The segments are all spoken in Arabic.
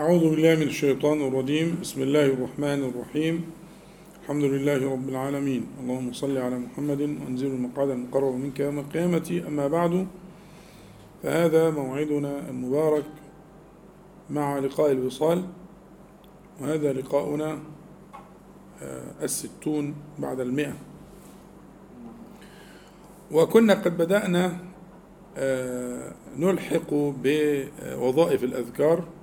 أعوذ بالله من الشيطان الرجيم. بسم الله الرحمن الرحيم. الحمد لله رب العالمين. اللهم صل على محمد وانزل المقعد المقرر منك يوم القيامة. أما بعد فهذا موعدنا المبارك مع لقاء الوصال وهذا لقاؤنا آه، الستون بعد المئة. وكنا قد بدأنا آه، نلحق بوظائف الأذكار.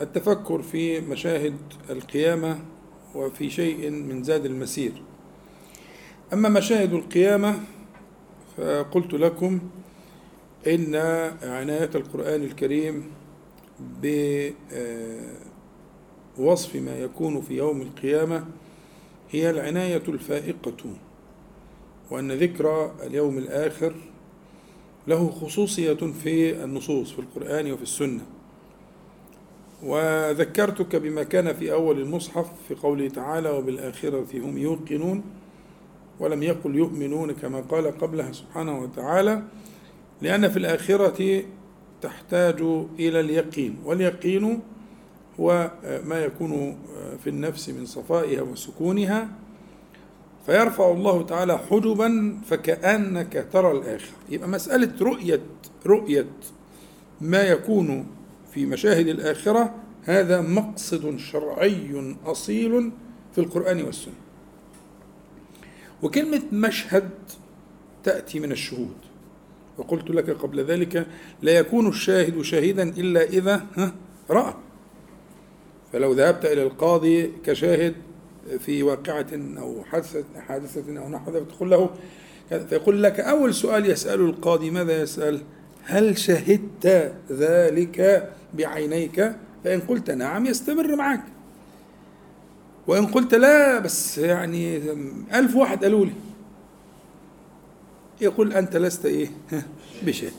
التفكر في مشاهد القيامة وفي شيء من زاد المسير. أما مشاهد القيامة فقلت لكم إن عناية القرآن الكريم بوصف ما يكون في يوم القيامة هي العناية الفائقة وأن ذكرى اليوم الآخر له خصوصية في النصوص في القرآن وفي السنة. وذكرتك بما كان في أول المصحف في قوله تعالى وبالآخرة هم يوقنون ولم يقل يؤمنون كما قال قبلها سبحانه وتعالى لأن في الآخرة تحتاج إلى اليقين واليقين هو ما يكون في النفس من صفائها وسكونها فيرفع الله تعالى حجبا فكأنك ترى الآخر. يبقى مسألة رؤية رؤية ما يكون في مشاهد الآخرة هذا مقصد شرعي أصيل في القرآن والسنة. وكلمة مشهد تأتي من الشهود. وقلت لك قبل ذلك لا يكون الشاهد شاهدا إلا إذا رأى. فلو ذهبت إلى القاضي كشاهد في واقعة أو حادثة حادثة أو نحو ذلك تقول له فيقول لك أول سؤال يسأله القاضي ماذا يسأل؟ هل شهدت ذلك بعينيك؟ فإن قلت نعم يستمر معك. وإن قلت لا بس يعني ألف واحد قالوا لي. يقول أنت لست إيه؟ بشهد.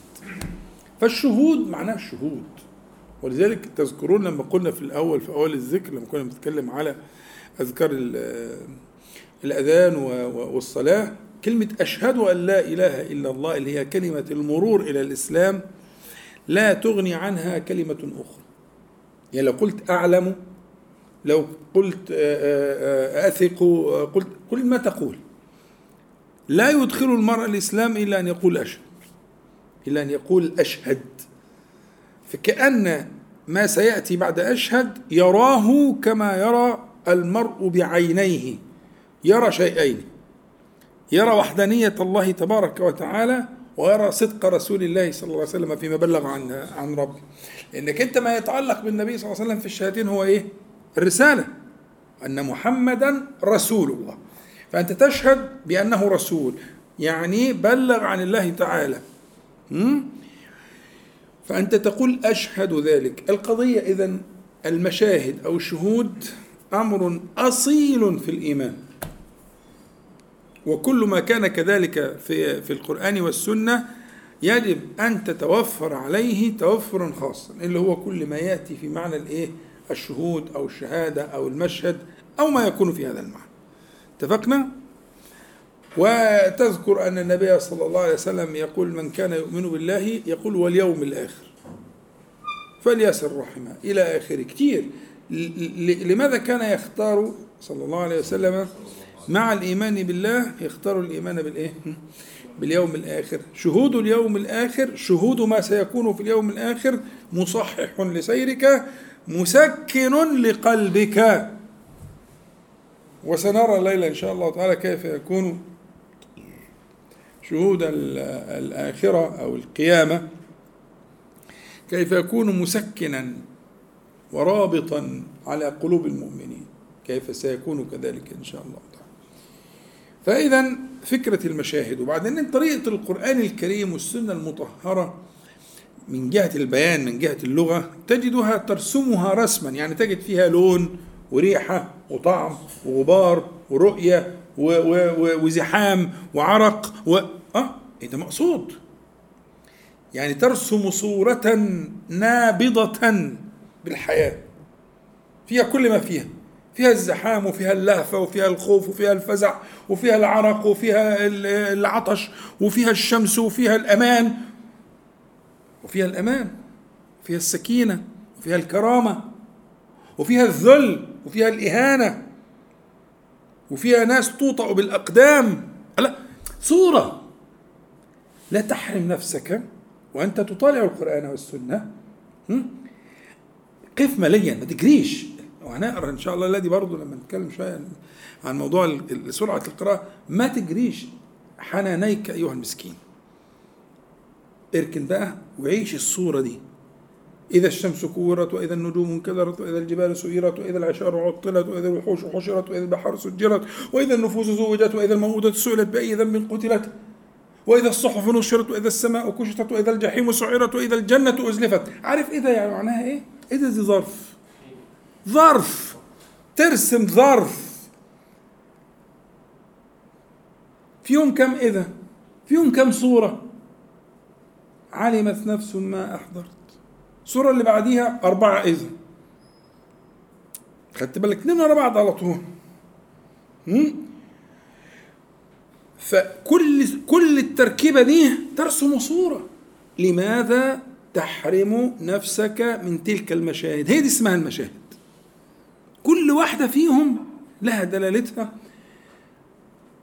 فالشهود معناه الشهود ولذلك تذكرون لما قلنا في الأول في أول الذكر لما كنا بنتكلم على أذكار الأذان والصلاة. كلمة أشهد أن لا إله إلا الله اللي هي كلمة المرور إلى الإسلام لا تغني عنها كلمة أخرى. يعني لو قلت أعلم لو قلت أثق قلت كل ما تقول. لا يدخل المرء الإسلام إلا أن يقول أشهد. إلا أن يقول أشهد. فكأن ما سيأتي بعد أشهد يراه كما يرى المرء بعينيه يرى شيئين يرى وحدانية الله تبارك وتعالى ويرى صدق رسول الله صلى الله عليه وسلم فيما بلغ عن عن ربه لأنك أنت ما يتعلق بالنبي صلى الله عليه وسلم في الشهادتين هو إيه؟ الرسالة. أن محمدا رسول الله. فأنت تشهد بأنه رسول يعني بلغ عن الله تعالى. فأنت تقول أشهد ذلك. القضية إذا المشاهد أو الشهود أمر أصيل في الإيمان. وكل ما كان كذلك في في القرآن والسنة يجب أن تتوفر عليه توفرا خاصا اللي هو كل ما يأتي في معنى الإيه؟ الشهود أو الشهادة أو المشهد أو ما يكون في هذا المعنى. اتفقنا؟ وتذكر أن النبي صلى الله عليه وسلم يقول من كان يؤمن بالله يقول واليوم الآخر. فليسر رحمه إلى آخره. كثير لماذا كان يختار صلى الله عليه وسلم مع الإيمان بالله يختار الإيمان بالإيه؟ باليوم الآخر. شهود اليوم الآخر شهود ما سيكون في اليوم الآخر مصحح لسيرك مسكن لقلبك. وسنرى الليلة إن شاء الله تعالى كيف يكون شهود الآخرة أو القيامة. كيف يكون مسكنا ورابطا على قلوب المؤمنين. كيف سيكون كذلك إن شاء الله تعالى. فإذا فكرة المشاهد وبعدين طريقة القرآن الكريم والسنة المطهرة من جهة البيان من جهة اللغة تجدها ترسمها رسما. يعني تجد فيها لون وريحة وطعم وغبار ورؤية وزحام وعرق و آه إيه ده مقصود. يعني ترسم صورة نابضة بالحياة. فيها كل ما فيها. فيها الزحام وفيها اللهفة وفيها الخوف وفيها الفزع وفيها العرق وفيها العطش وفيها الشمس وفيها الأمان. وفيها الأمان. وفيها السكينة وفيها الكرامة وفيها الذل وفيها الإهانة وفيها ناس توطأ بالأقدام. لا صورة. لا تحرم نفسك وأنت تطالع القرآن والسنة. قف مليا ما تجريش. وهنقرأ إن شاء الله الذي برضه لما نتكلم شوية عن موضوع سرعة القراءة. ما تجريش حنانيك أيها المسكين. اركن بقى وعيش الصورة دي. إذا الشمس كورت وإذا النجوم انكدرت وإذا الجبال سيرت وإذا العشار عطلت وإذا الوحوش حشرت وإذا البحار سجرت وإذا النفوس زوجت وإذا الموءودة سئلت بأي ذنب قتلت وإذا الصحف نشرت وإذا السماء كشطت وإذا الجحيم سعرت وإذا الجنة أزلفت. عارف ده يعني معناها إيه؟ إيه ده دي ظرف. ظرف. ترسم ظرف. فيهم كم إذا؟ فيهم كم صورة؟ علمت نفس ما أحضرت. الصورة اللي بعديها أربعة إذا. خدت بالك؟ اتنين ورا بعض على طول. فكل كل التركيبة دي ترسم صورة. لماذا؟ تحرم نفسك من تلك المشاهد. هي دي اسمها المشاهد. كل واحدة فيهم لها دلالتها.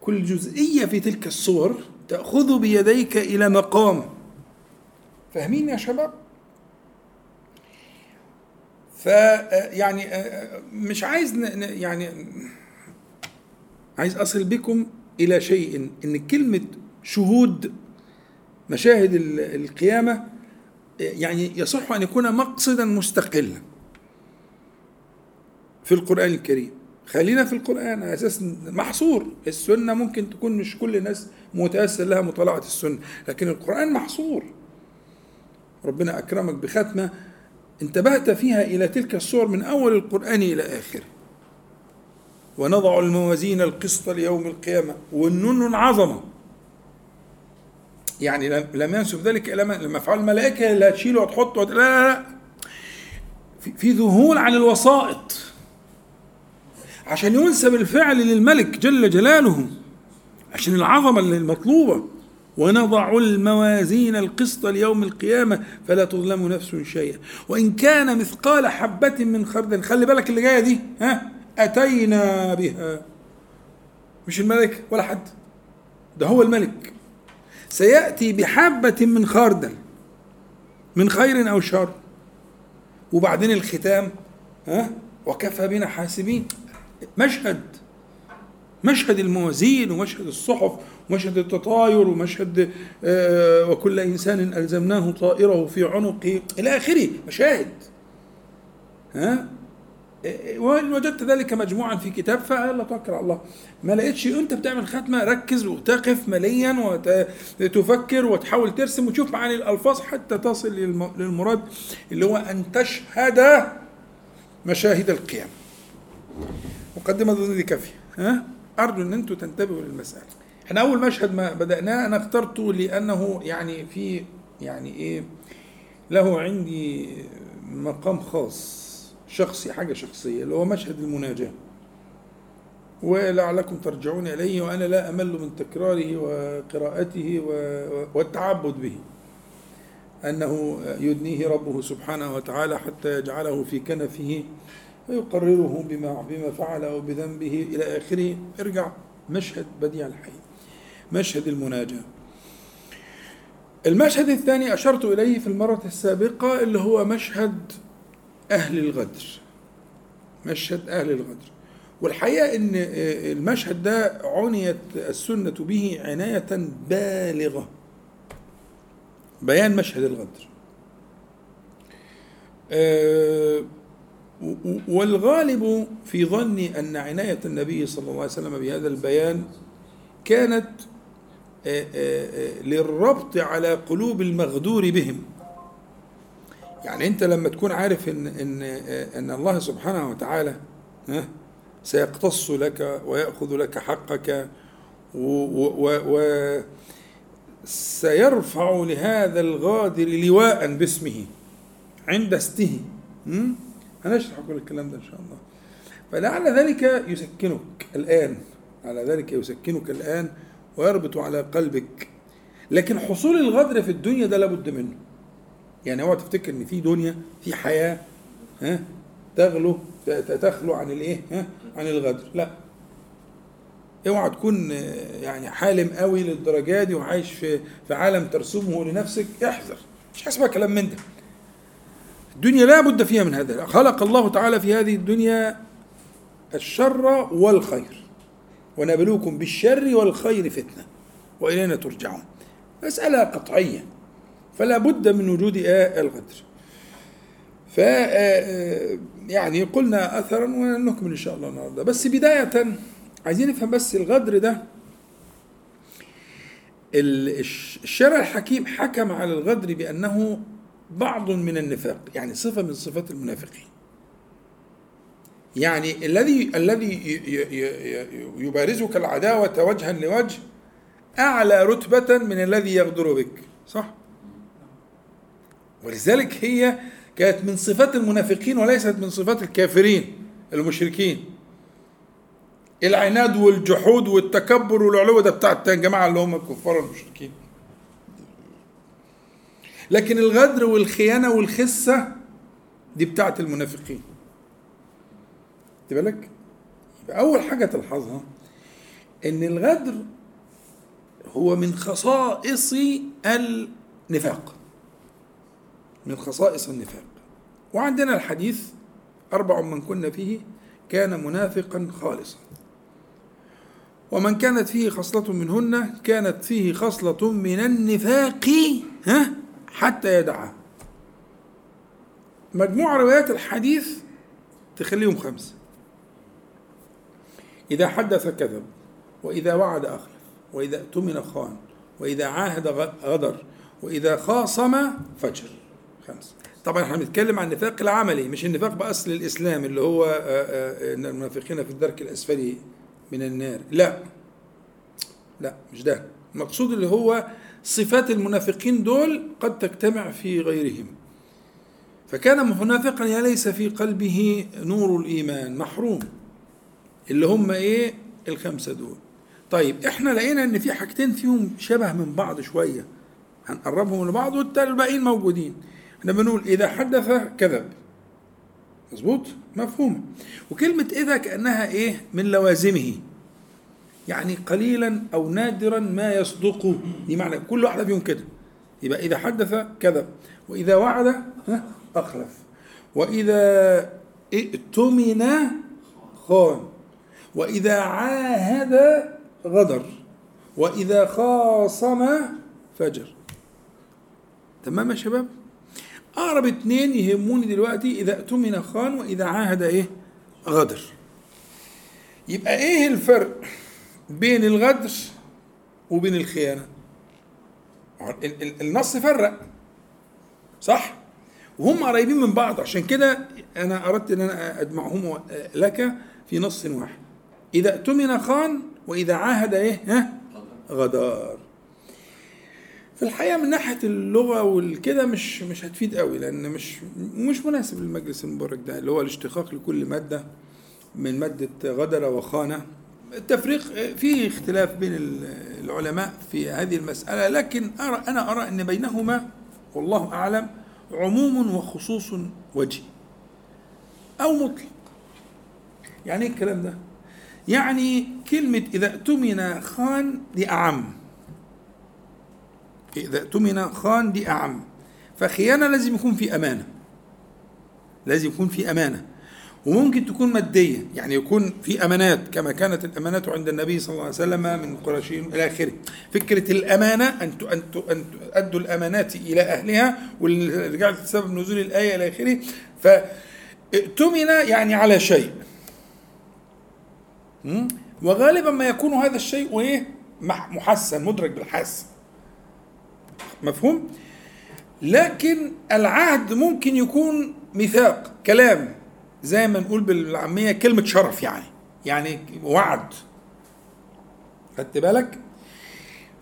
كل جزئية في تلك الصور تأخذ بيديك إلى مقام. فاهمين يا شباب؟ فيعني مش عايز يعني عايز أصل بكم إلى شيء إن كلمة شهود مشاهد القيامة يعني يصح أن يكون مقصدا مستقلا في القرآن الكريم. خلينا في القرآن على أساس محصور. السنة ممكن تكون مش كل الناس متأثر لها مطالعة السنة لكن القرآن محصور. ربنا أكرمك بختمة انتبهت فيها إلى تلك الصور من أول القرآن إلى آخره ونضع الموازين القسط ليوم القيامة والنون عظمة. يعني لم ينسب ذلك إلى لما أفعال الملائكة اللي هتشيله وتحطه لا لا لا. في ذهول عن الوسائط. عشان ينسب الفعل للملك جل جلاله عشان العظمة المطلوبة ونضع الموازين القسط ليوم القيامة فلا تظلم نفس شيئا. وإن كان مثقال حبة من خردل خلي بالك اللي جاية دي ها؟ أتينا بها. مش الملك ولا حد. ده هو الملك. سيأتي بحبة من خردل من خير أو شر. وبعدين الختام ها؟ وكفى بنا حاسبين. مشهد مشهد الموازين ومشهد الصحف ومشهد التطاير ومشهد آه وكل إنسان ألزمناه طائره في عنقه. إلى آخره مشاهد ها؟ وإن وجدت ذلك مجموعا في كتاب توكل على الله. ما لقيتش انت بتعمل ختمه ركز وتقف مليا وتفكر وتحاول ترسم وتشوف معاني الألفاظ حتى تصل للمراد اللي هو أن تشهد مشاهد القيام. مقدمه دي كافيه ها؟ أرجو أن أنتم تنتبهوا للمسألة. إحنا أول مشهد ما بدأناه أنا اخترته لأنه يعني في يعني إيه له عندي مقام خاص. شخصي حاجة شخصية اللي هو مشهد المناجاة. ولعلكم ترجعون إليه وأنا لا أمل من تكراره وقراءته والتعبد به. أنه يدنيه ربه سبحانه وتعالى حتى يجعله في كنفه ويقرره بما بما فعل أو بذنبه إلى آخره. ارجع مشهد بديع الحي مشهد المناجاة. المشهد الثاني أشرت إليه في المرة السابقة اللي هو مشهد أهل الغدر مشهد أهل الغدر. والحقيقة إن المشهد ده عنيت السنة به عناية بالغة بيان مشهد الغدر. والغالب في ظني أن عناية النبي صلى الله عليه وسلم بهذا البيان كانت للربط على قلوب المغدور بهم. يعني أنت لما تكون عارف إن إن إن الله سبحانه وتعالى سيقتص لك ويأخذ لك حقك و, و لهذا الغادر لواء باسمه عند استه. هنشرح كل الكلام ده إن شاء الله. فلعل ذلك يسكنك الآن على ذلك يسكنك الآن ويربط على قلبك. لكن حصول الغدر في الدنيا ده لابد منه. يعني اوعى تفتكر ان في دنيا في حياة ها تغلو تخلو عن الايه ها عن الغدر. لا. اوعى تكون يعني حالم قوي للدرجة دي وعايش في في عالم ترسمه لنفسك. احذر. مش حاسبها كلام من ده. الدنيا لا بد فيها من هذا. خلق الله تعالى في هذه الدنيا الشر والخير. ونبلوكم بالشر والخير فتنة. وإلينا ترجعون. مسألة قطعية. فلا بد من وجود الغدر ف يعني قلنا اثرا ونكمل إن شاء الله النهارده. بس بداية عايزين نفهم بس الغدر ده. الشرع الحكيم حكم على الغدر بأنه بعض من النفاق يعني صفة من صفات المنافقين. يعني الذي الذي يبارزك العداوة وجها لوجه أعلى رتبة من الذي يغدر بك صح؟ ولذلك هي كانت من صفات المنافقين وليست من صفات الكافرين المشركين. العناد والجحود والتكبر والعلو ده بتاع الجماعه اللي هم الكفار المشركين لكن الغدر والخيانة والخسة دي بتاعت المنافقين. بالك؟ يبقى أول حاجة تلحظها إن الغدر هو من خصائص النفاق. من خصائص النفاق. وعندنا الحديث أربع من كنا فيه كان منافقا خالصا. ومن كانت فيه خصلة منهن كانت فيه خصلة من النفاق ها حتى يدعها مجموع روايات الحديث تخليهم خمسة. إذا حدث كذب وإذا وعد أخلف وإذا اؤتمن خان وإذا عاهد غدر وإذا خاصم فجر. خمسة طبعا إحنا بنتكلم عن النفاق العملي مش النفاق بأصل الإسلام اللي هو إن المنافقين في الدرك الأسفل من النار. لا. لا مش ده. المقصود اللي هو صفات المنافقين دول قد تجتمع في غيرهم. فكان منافقا يا ليس في قلبه نور الإيمان محروم. اللي هم إيه؟ الخمسة دول. طيب إحنا لقينا إن في حاجتين فيهم شبه من بعض شوية. هنقربهم لبعض والباقيين موجودين. إحنا بنقول إذا حدث كذب. مظبوط؟ مفهوم. وكلمة إذا كأنها إيه؟ من لوازمه. يعني قليلا أو نادرا ما يصدق. دي معنى كل واحدة فيهم كده. يبقى إذا حدث كذب. وإذا وعد أخلف. وإذا ائتمن خان. وإذا عاهد غدر. وإذا خاصم فجر تمام يا شباب؟ أقرب اتنين يهموني دلوقتي إذا اؤتمن خان وإذا عاهد إيه؟ غدر. يبقى إيه الفرق بين الغدر وبين الخيانة؟ النص فرق صح؟ وهم قريبين من بعض عشان كده أنا أردت أن أنا أجمعهم لك في نص واحد. إذا اؤتمن خان وإذا عاهد إيه؟ ها؟ غدار في الحقيقة من ناحية اللغة والكده مش مش هتفيد قوي لأن مش مش مناسب للمجلس المبارك ده اللي هو الاشتقاق لكل مادة من مادة غدر وخانة. التفريق فيه اختلاف بين العلماء في هذه المسألة لكن أرى أنا أرى أن بينهما والله أعلم عموم وخصوص وجه أو مطلق. يعني إيه الكلام ده؟ يعني كلمة إذا اؤتمن خان أعم إذا اؤتمن خان دي أعم. فخيانة لازم يكون في أمانة. لازم يكون في أمانة. وممكن تكون مادية يعني يكون في أمانات كما كانت الأمانات عند النبي صلى الله عليه وسلم من قريشين إلى آخره. فكرة الأمانة أن أن تؤدوا الأمانات إلى أهلها ورجعت سبب نزول الآية إلى آخره. فاؤتمن يعني على شيء. وغالبا ما يكون هذا الشيء إيه؟ محسن مدرك بالحس. مفهوم؟ لكن العهد ممكن يكون ميثاق كلام زي ما نقول بالعامية كلمة شرف يعني يعني وعد. خدت بالك؟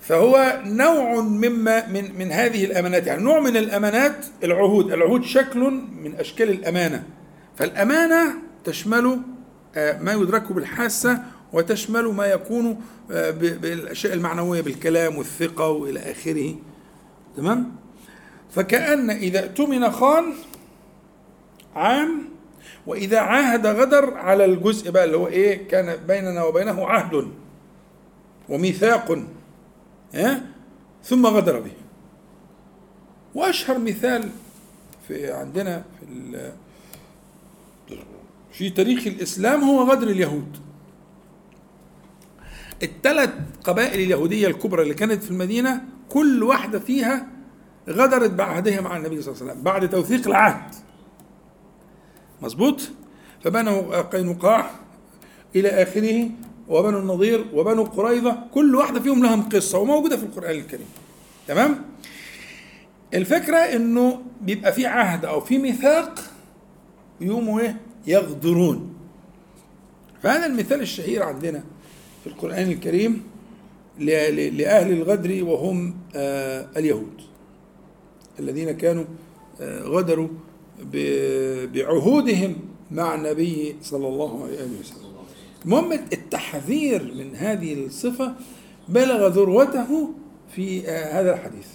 فهو نوع مما من من هذه الأمانات يعني نوع من الأمانات العهود. العهود شكل من أشكال الأمانة. فالأمانة تشمل ما يدرك بالحاسة وتشمل ما يكون بالأشياء المعنوية بالكلام والثقة وإلى آخره. تمام؟ فكأن إذا اؤتمن خان عام وإذا عاهد غدر على الجزء بقى اللي هو إيه؟ كان بيننا وبينه عهد وميثاق ها؟ ثم غدر به. وأشهر مثال في عندنا في في تاريخ الإسلام هو غدر اليهود. الثلاث قبائل اليهودية الكبرى اللي كانت في المدينة كل واحدة فيها غدرت بعهدها مع النبي صلى الله عليه وسلم بعد توثيق العهد. مظبوط؟ فبنو قينقاع إلى آخره وبنو النضير وبنو قريظة كل واحدة فيهم لهم قصة وموجودة في القرآن الكريم. تمام؟ الفكرة إنه بيبقى في عهد أو في ميثاق يقوموا إيه؟ يغدرون. فهذا المثال الشهير عندنا في القرآن الكريم. لأهل الغدر وهم آه، اليهود الذين كانوا آه، غدروا بعهودهم مع النبي صلى الله عليه وسلم. المهم التحذير من هذه الصفة بلغ ذروته في آه، هذا الحديث.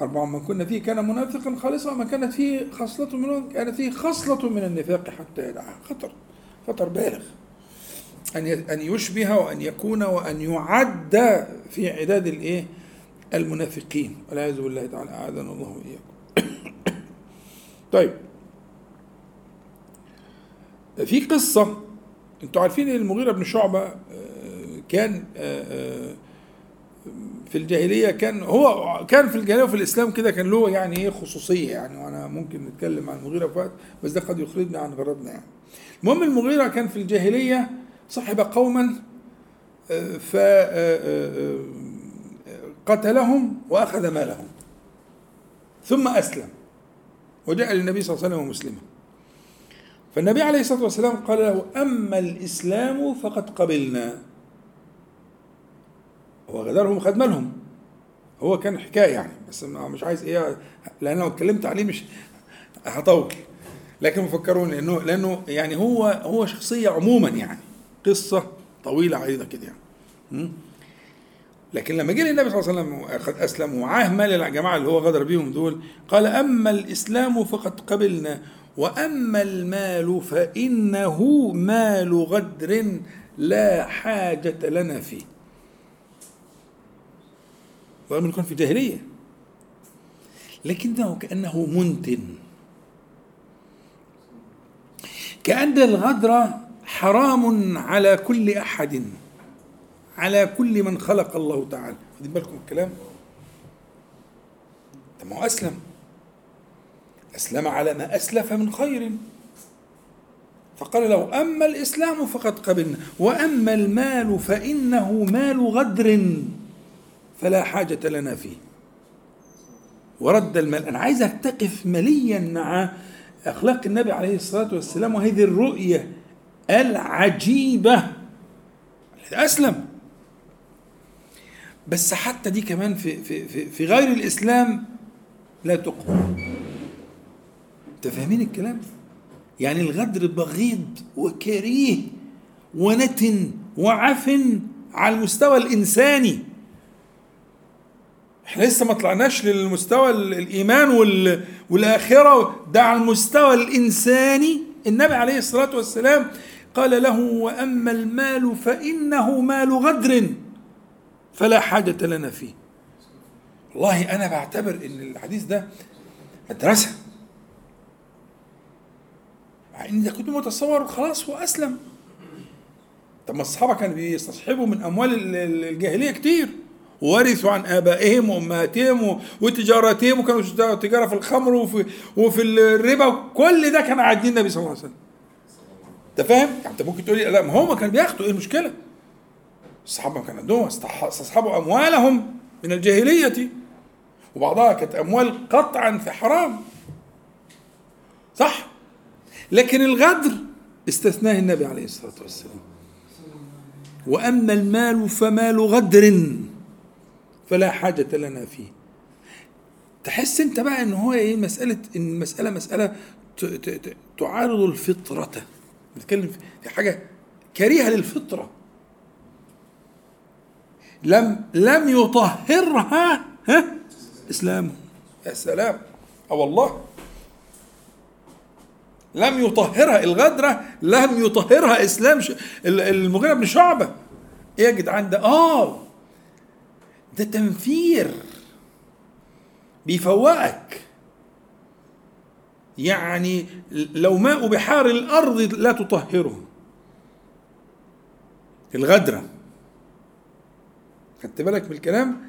أربع من كنا فيه كان منافقا خالصا وما كانت فيه خصلة من كانت فيه خصلة من النفاق حتى يدعها. خطر خطر بالغ. أن أن يشبه وأن يكون وأن يعد في عداد الإيه؟ المنافقين. والعياذ بالله تعالى أعاذنا الله وإياكم. طيب. في قصة أنتوا عارفين المغيرة بن شعبة آه، كان آه، آه، في الجاهلية كان هو كان في الجاهلية وفي الإسلام كده كان له يعني إيه خصوصية يعني وأنا ممكن نتكلم عن المغيرة في وقت بس ده قد يخرجنا عن غرضنا يعني. المهم المغيرة كان في الجاهلية صحب قوما فقتلهم وأخذ مالهم. ثم أسلم. وجاء للنبي صلى الله عليه وسلم مسلما. فالنبي عليه الصلاة والسلام قال له أما الإسلام فقد قبلنا. هو غدرهم خد مالهم. هو كان حكاية يعني بس مش عايز إيه لأن لو اتكلمت عليه مش هطول. لكن مفكرون لأنه لأنه يعني هو هو شخصية عموما يعني. قصة طويلة عريضة كده يعني. لكن لما جه النبي صلى الله عليه وسلم قد أسلم وعاه مال الجماعة اللي هو غدر بيهم دول قال أما الإسلام فقد قبلنا وأما المال فإنه مال غدر لا حاجة لنا فيه. رغم إنه كان في جاهليه لكنه كأنه منتن. كأن الغدر حرام على كل أحد. على كل من خلق الله تعالى. خدين بالكم الكلام. ما هو أسلم. أسلم على ما أسلف من خير. فقال له أما الإسلام فقد قبلنا وأما المال فإنه مال غدر فلا حاجة لنا فيه. ورد المال. أنا عايزك تقف مليا مع أخلاق النبي عليه الصلاة والسلام وهذه الرؤية. العجيبة. أسلم. بس حتى دي كمان في في في, في غير الإسلام لا تقبل. أنت فاهمين الكلام؟ يعني الغدر بغيض وكريه ونتن وعفن على المستوى الإنساني. إحنا لسه ما طلعناش للمستوى الإيمان والآخرة. ده على المستوى الإنساني. النبي عليه الصلاة والسلام قال له وأما المال فإنه مال غدر فلا حاجة لنا فيه. والله أنا بعتبر إن الحديث ده مدرسة. مع ان كنت متصور خلاص هو اسلم طب ما الصحابه كانوا بيستصحبوا من أموال الجاهلية كتير. ورثوا عن آبائهم وأمهاتهم وتجارتهم وكانوا تجارة في الخمر وفي وفي الربا كل ده كان عادين النبي صلى الله عليه وسلم. انت فاهم؟ انت ممكن تقول لي لا ما هم كانوا بياخدوا إيه المشكلة؟ الصحابة كان عندهم استصحبوا أموالهم من الجاهلية وبعضها كانت أموال قطعا في حرام صح؟ لكن الغدر استثناه النبي عليه الصلاة والسلام وأما المال فمال غدر فلا حاجة لنا فيه تحس انت بقى إن هو إيه مسألة إن المسألة مسألة تعارض الفطرة بنتكلم في حاجة كريهة للفطرة. لم لم يطهرها ها؟ إسلامه يا سلام. أه والله. لم يطهرها الغدرة لم يطهرها إسلام المغيرة بن شعبة. إيه يا جدعان ده؟ آه. ده تنفير. بيفوقك. يعني لو ماء بحار الأرض لا تطهره. الغدرة. خدت بالك من الكلام؟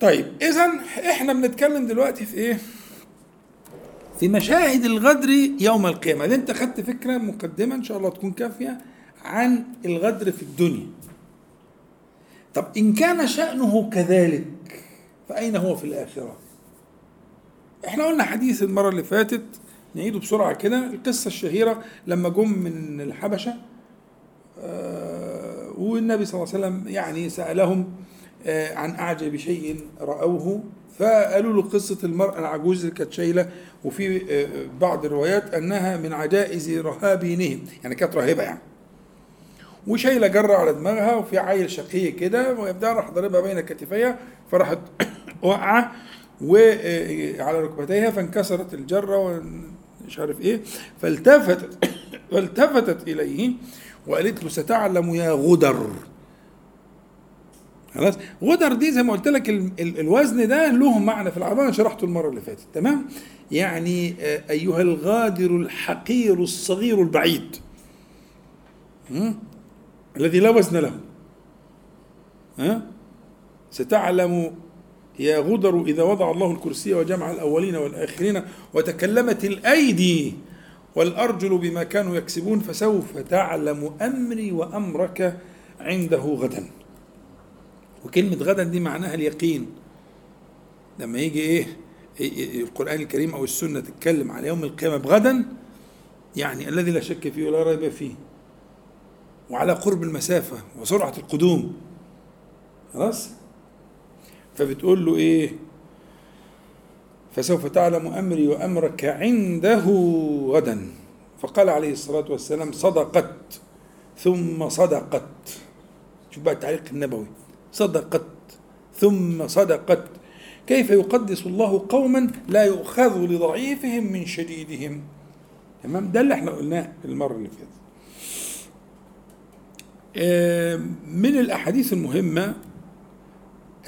طيب إذا إحنا بنتكلم دلوقتي في إيه؟ في مشاهد الغدر يوم القيامة. إذا أنت خدت فكرة مقدمة إن شاء الله تكون كافية عن الغدر في الدنيا. طب إن كان شأنه كذلك فأين هو في الآخرة؟ إحنا قلنا حديث المرة اللي فاتت نعيده بسرعة كده القصة الشهيرة لما جم من الحبشة آه، والنبي صلى الله عليه وسلم يعني سألهم آه، عن أعجب شيء رأوه فقالوا له قصة المرأة العجوز اللي كانت شايلة وفي آه، بعض الروايات أنها من عجائز رهابينهم يعني كانت راهبة يعني. وشايلة جرة على دماغها وفي عيل شقي كده ويبدا راح ضاربها بين كتفيها فراحت واقعة. وعلى ركبتيها فانكسرت الجرة ومش عارف إيه. فالتفتت فالتفتت إليه وقالت له ستعلم يا غدر. خلاص؟ غدر دي زي ما قلت لك الوزن ده له معنى في العربية أنا شرحته المرة اللي فاتت. تمام؟ يعني آه، أيها الغادر الحقير الصغير البعيد. الذي لا وزن له. ها؟ ستعلم يا غدر إذا وضع الله الكرسي وجمع الأولين والآخرين وتكلمت الأيدي والأرجل بما كانوا يكسبون فسوف تعلم أمري وأمرك عنده غدا. وكلمة غدا دي معناها اليقين. لما يجي إيه القرآن الكريم أو السنة تتكلم على يوم القيامة بغدا يعني الذي لا شك فيه ولا ريب فيه. وعلى قرب المسافة وسرعة القدوم. خلاص؟ فبتقول له إيه؟ فسوف تعلم أمري وأمرك عنده غدا. فقال عليه الصلاة والسلام صدقت ثم صدقت. شوف بقى التعليق النبوي. صدقت ثم صدقت. كيف يقدس الله قوما لا يؤخذ لضعيفهم من شديدهم؟ تمام؟ ده اللي إحنا قلناه المرة اللي فاتت. من الأحاديث المهمة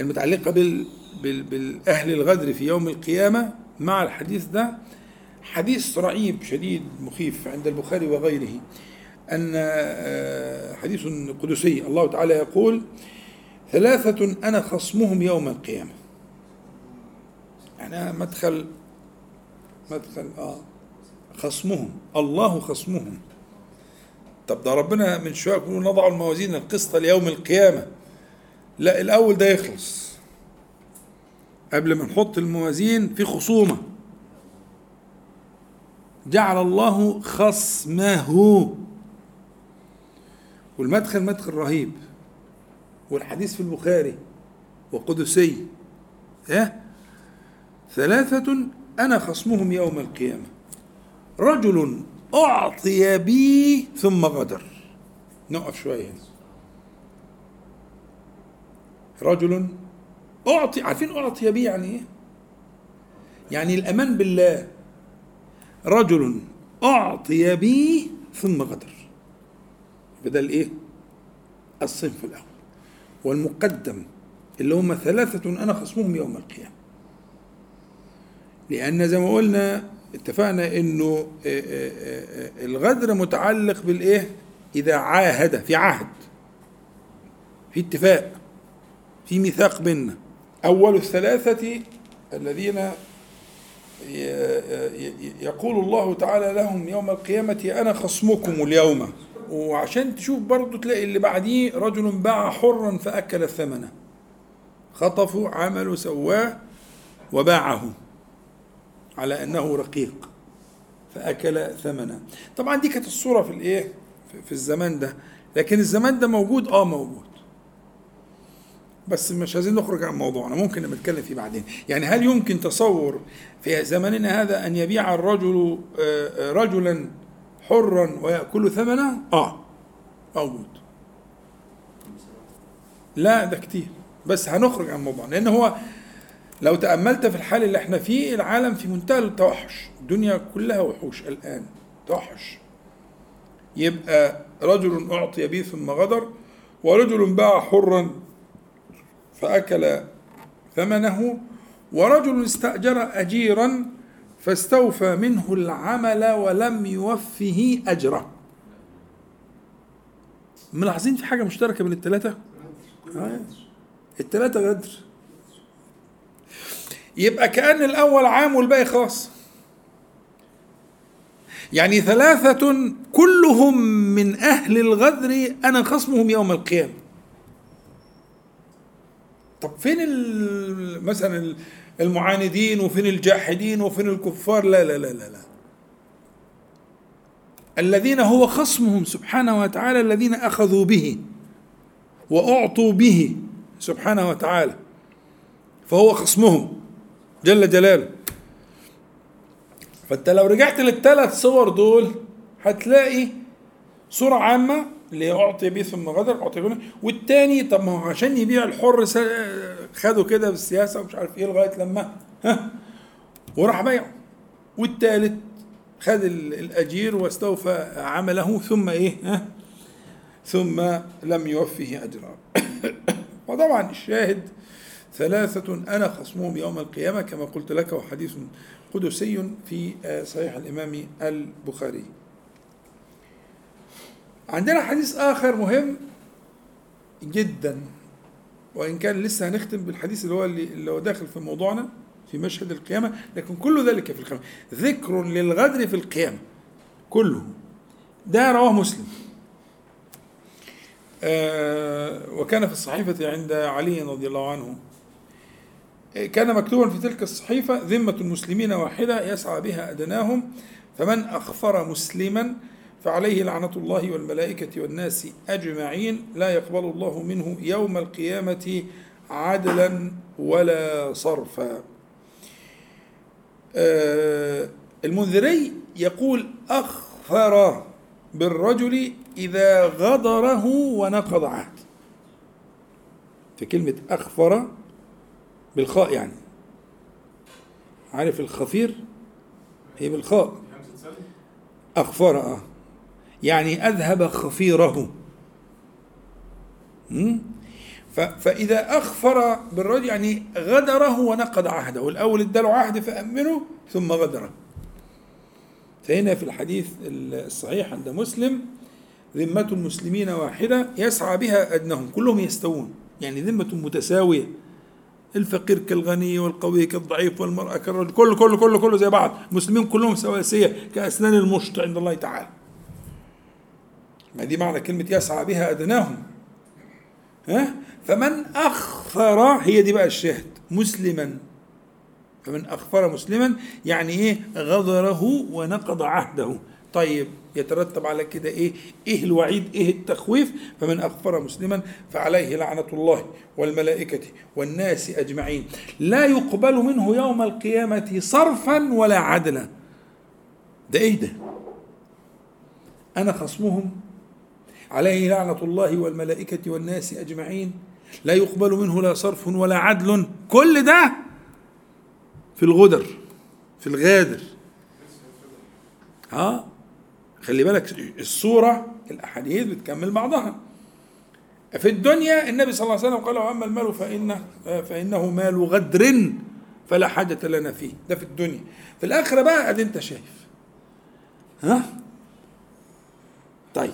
المتعلقة بال بالأهل الغدر في يوم القيامة مع الحديث ده. حديث رعيب شديد مخيف عند البخاري وغيره. أن آه، حديث قدسي الله تعالى يقول ثلاثة أنا خصمهم يوم القيامة. يعني مدخل مدخل آه خصمهم الله خصمهم. طب ده ربنا من شوية يقول نضع الموازين القسط ليوم القيامة. لا الأول ده يخلص. قبل ما نحط الموازين في خصومة. جعل الله خصمه. والمدخل مدخل رهيب. والحديث في البخاري وقدسي. إيه؟ ثلاثة أنا خصمهم يوم القيامة. رجل أعطي بي ثم غدر. نقف شوية هنا. رجل أعطي عارفين أعطي به يعني إيه؟ يعني الأمان بالله رجل أعطي بي ثم غدر بدل إيه؟ الصنف الأول والمقدم اللي هم ثلاثة أنا خصمهم يوم القيامة لأن زي ما قلنا اتفقنا إنه آه، آه، آه، الغدر متعلق بالإيه؟ إذا عاهد في عهد في اتفاق في ميثاق بيننا. أول الثلاثة الذين يقول الله تعالى لهم يوم القيامة أنا خصمكم اليوم. وعشان تشوف برضو تلاقي اللي بعديه رجل باع حرا فأكل الثمن. خطفوا عملوا سواه وباعه على أنه رقيق فأكل ثمنه طبعا دي كانت الصورة في الإيه؟ في الزمان ده. لكن الزمان ده موجود؟ آه موجود. بس مش عايزين نخرج عن موضوعنا ممكن نتكلم فيه بعدين. يعني هل يمكن تصور في زماننا هذا أن يبيع الرجل آه، آه، رجلا حرا ويأكل ثمنه؟ آه. موجود لا ده كتير. بس هنخرج عن موضوعنا لأن هو لو تأملت في الحال اللي إحنا فيه العالم في منتهى التوحش. الدنيا كلها وحوش الآن توحش. يبقى رجل أعطي به ثم غدر ورجل باع حرا فأكل ثمنه ورجل استأجر أجيرا فاستوفى منه العمل ولم يوفه أجره ملاحظين في حاجة مشتركة بين الثلاثة؟ آه. الثلاثة غدر يبقى كأن الأول عام والباقي خاص يعني ثلاثة كلهم من أهل الغدر أنا خصمهم يوم القيامة طب فين مثلا المعاندين وفين الجاحدين وفين الكفار لا لا لا لا, لا. الذين هو خصمهم سبحانه وتعالى الذين أخذوا به وأعطوا به سبحانه وتعالى فهو خصمهم جل جلاله فأنت لو رجعت للثلاث صور دول هتلاقي صورة عامة اللي أعطي به ثم غدر أعطي به والتاني طب ما هو عشان يبيع الحر خده كده بالسياسة ومش عارف إيه لغاية لما ها وراح بيعه. والتالت خد الأجير واستوفى عمله ثم إيه ها ثم لم يوفه أجرا وطبعا الشاهد ثلاثة أنا خصمهم يوم القيامة كما قلت لك وحديث قدسي في صحيح الإمام البخاري. عندنا حديث آخر مهم جدا وإن كان لسه هنختم بالحديث اللي هو اللي هو داخل في موضوعنا في مشهد القيامة لكن كل ذلك في القيامة. ذكر للغدر في القيامة كله. ده رواه مسلم. آه وكان في الصحيفة عند علي رضي الله عنه. كان مكتوبا في تلك الصحيفة ذمة المسلمين واحدة يسعى بها أدناهم فمن أخفر مسلما فعليه لعنة الله والملائكة والناس أجمعين لا يقبل الله منه يوم القيامة عدلا ولا صرفا. آه المنذري يقول أخفر بالرجل إذا غدره ونقض عهد. في كلمة أخفر بالخاء يعني. عارف الخفير؟ هي بالخاء. أخفر آه. يعني أذهب خفيره. فإذا أخفر بالرجل يعني غدره ونقض عهده. الأول اداله عهد فأمنه ثم غدره. فهنا في الحديث الصحيح عند مسلم ذمة المسلمين واحدة يسعى بها أدنهم كلهم يستوون. يعني ذمة متساوية. الفقير كالغني والقوي كالضعيف والمرأة كالرجل كله كله كله كله زي بعض. المسلمين كلهم سواسية كأسنان المشط عند الله تعالى. ما دي معنى كلمة يسعى بها أدناهم. ها؟ فمن أخفر هي دي بقى الشاهد مسلما. فمن أخفر مسلما يعني إيه؟ غدره ونقض عهده. طيب يترتب على كده إيه؟ إيه الوعيد؟ إيه التخويف؟ فمن أغفر مسلما فعليه لعنة الله والملائكة والناس أجمعين. لا يقبل منه يوم القيامة صرفا ولا عدلا. ده إيه ده؟ أنا خصمهم عليه لعنة الله والملائكة والناس أجمعين. لا يقبل منه لا صرف ولا عدل. كل ده في الغدر في الغادر. ها؟ خلي بالك الصورة الأحاديث بتكمل بعضها. في الدنيا النبي صلى الله عليه وسلم قال وأما المال فإنه فإنه مال غدر فلا حاجة لنا فيه. ده في الدنيا. في الآخرة بقى أدي أنت شايف. ها؟ طيب.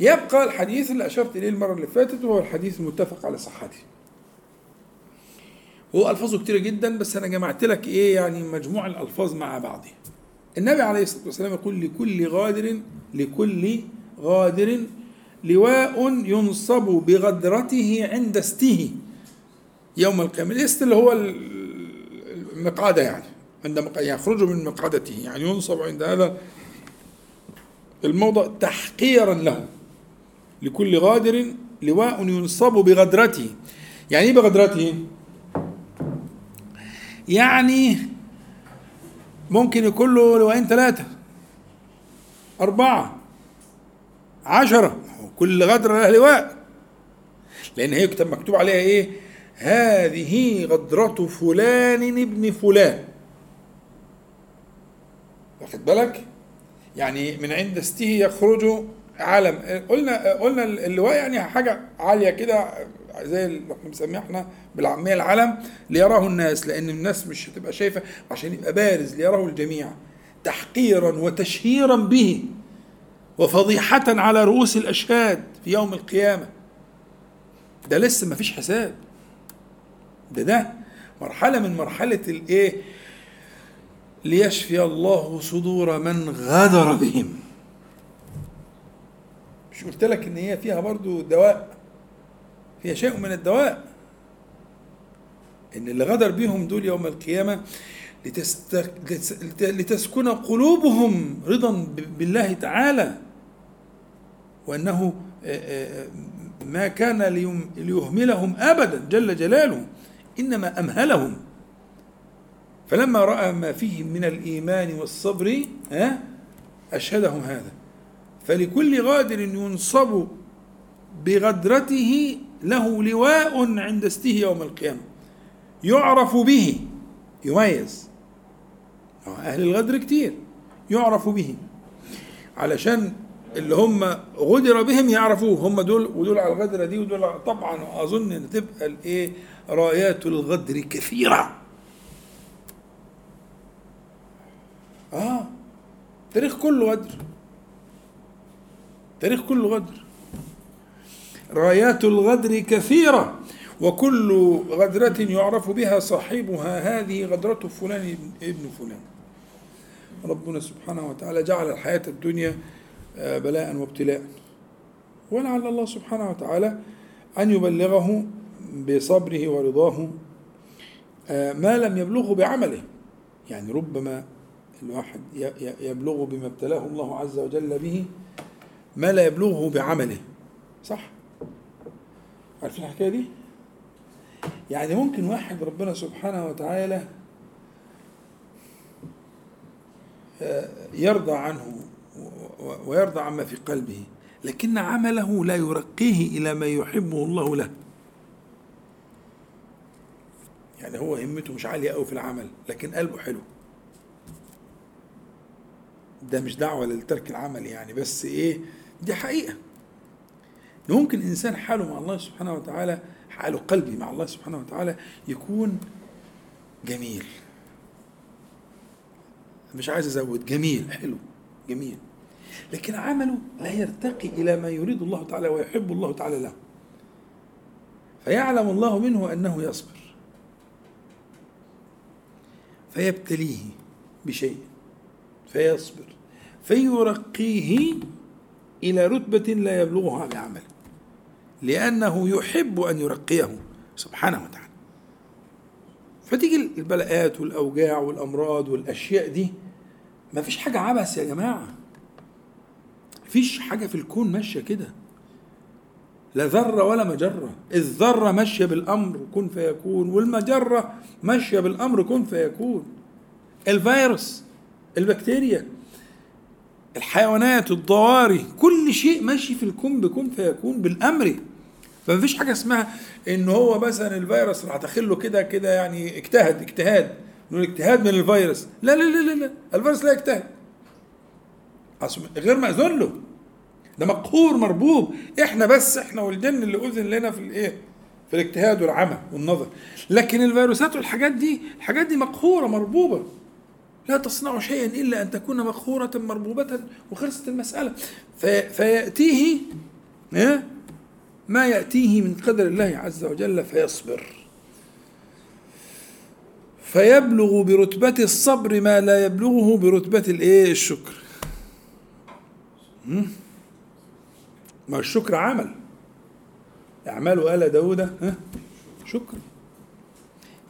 يبقى الحديث اللي أشرت إليه المرة اللي فاتت وهو الحديث المتفق على صحته. هو ألفاظه كتيرة جدا بس أنا جمعت لك إيه يعني مجموع الألفاظ مع بعضها النبي عليه الصلاة والسلام يقول لكل غادر لكل غادر لواء ينصب بغدرته عند استه يوم القيامة. الاست اللي هو المقعدة يعني عند يخرج من مقعدته يعني ينصب عند هذا الموضع تحقيرا له. لكل غادر لواء ينصب بغدرته. يعني إيه بغدرته؟ يعني ممكن يكون له لواءين ثلاثة أربعة عشرة. كل غدرة لها لواء. لأن هي يكتب مكتوب عليها إيه؟ هذه غدرة فلان ابن فلان. واخد بالك؟ يعني من عند استه يخرج علم قلنا قلنا اللواء يعني حاجة عالية كده زي اللي إحنا بنسميها إحنا بالعامية العلم ليراه الناس لأن الناس مش هتبقى شايفة عشان يبقى بارز ليراه الجميع. تحقيرا وتشهيرا به وفضيحة على رؤوس الأشهاد في يوم القيامة. ده لسه ما فيش حساب. ده ده مرحلة من مرحلة الإيه ليشفي الله صدور من غدر بهم. مش قلت لك إن هي فيها برضو دواء؟ فيها شيء من الدواء؟ إن اللي غدر بهم دول يوم القيامة لتست... لتسكن قلوبهم رضا بالله تعالى وأنه ما كان ليهملهم أبدا جل جلاله إنما أمهلهم. فلما رأى ما فيهم من الإيمان والصبر أشهدهم هذا. فلكل غادر ينصب بغدرته له لواء عند استه يوم القيامة. يعرف به يميز. أهل الغدر كتير. يعرف به. علشان اللي هم غدر بهم يعرفوه. هم دول ودول على الغدرة دي ودول طبعا أظن إن تبقى الإيه؟ رايات الغدر كثيرة. آه. التاريخ كله غدر. التاريخ كله غدر. رايات الغدر كثيرة وكل غدرة يعرف بها صاحبها هذه غدرة فلان ابن فلان. ربنا سبحانه وتعالى جعل الحياة الدنيا آه، بلاء وابتلاء. ولعل الله سبحانه وتعالى أن يبلغه بصبره ورضاه آه، ما لم يبلغه بعمله. يعني ربما الواحد يبلغ بما ابتلاه الله عز وجل به ما لا يبلغه بعمله. صح؟ عارفين الحكاية دي؟ يعني ممكن واحد ربنا سبحانه وتعالى آه، يرضى عنه ويرضى عما في قلبه لكن عمله لا يرقيه إلى ما يحبه الله له. يعني هو همته مش عالية قوي في العمل لكن قلبه حلو. ده مش دعوة لترك العمل يعني بس إيه دي حقيقة. ممكن إنسان حاله مع الله سبحانه وتعالى حاله قلبي مع الله سبحانه وتعالى يكون جميل. مش عايز أزود جميل حلو جميل. لكن عمله لا يرتقي إلى ما يريد الله تعالى ويحب الله تعالى له. فيعلم الله منه أنه يصبر. فيبتليه بشيء. فيصبر. فيرقيه إلى رتبة لا يبلغها بعمل لأنه يحب أن يرقيه سبحانه وتعالى. فتيجي البلاءات والأوجاع والأمراض والأشياء دي ما فيش حاجة عبث يا جماعة. فيش حاجة في الكون ماشية كده. لا ذرة ولا مجرة. الذرة ماشية بالأمر كن فيكون. والمجرة ماشية بالأمر كن فيكون. الفيروس البكتيريا. الحيوانات الضواري كل شيء ماشي في الكون بكون فيكون بالأمر. فما فيش حاجة اسمها إن هو مثلا الفيروس راح داخل له كده كده يعني اجتهد اجتهاد. نقول اجتهاد من الفيروس. لا لا لا لا, لا. الفيروس لا يجتهد. غير مأذون له. ده مقهور مربوب. إحنا بس إحنا والجن اللي أذن لنا في الإيه؟ في الاجتهاد والعمى والنظر. لكن الفيروسات والحاجات دي الحاجات دي مقهورة مربوبة. لا تصنع شيئا إلا أن تكون مقهورة مربوبة وخلصت المسألة. في فيأتيه ما يأتيه من قدر الله عز وجل فيصبر. فيبلغ برتبة الصبر ما لا يبلغه برتبة الايه الشكر. ما الشكر عمل. اعمال آل داود شكر.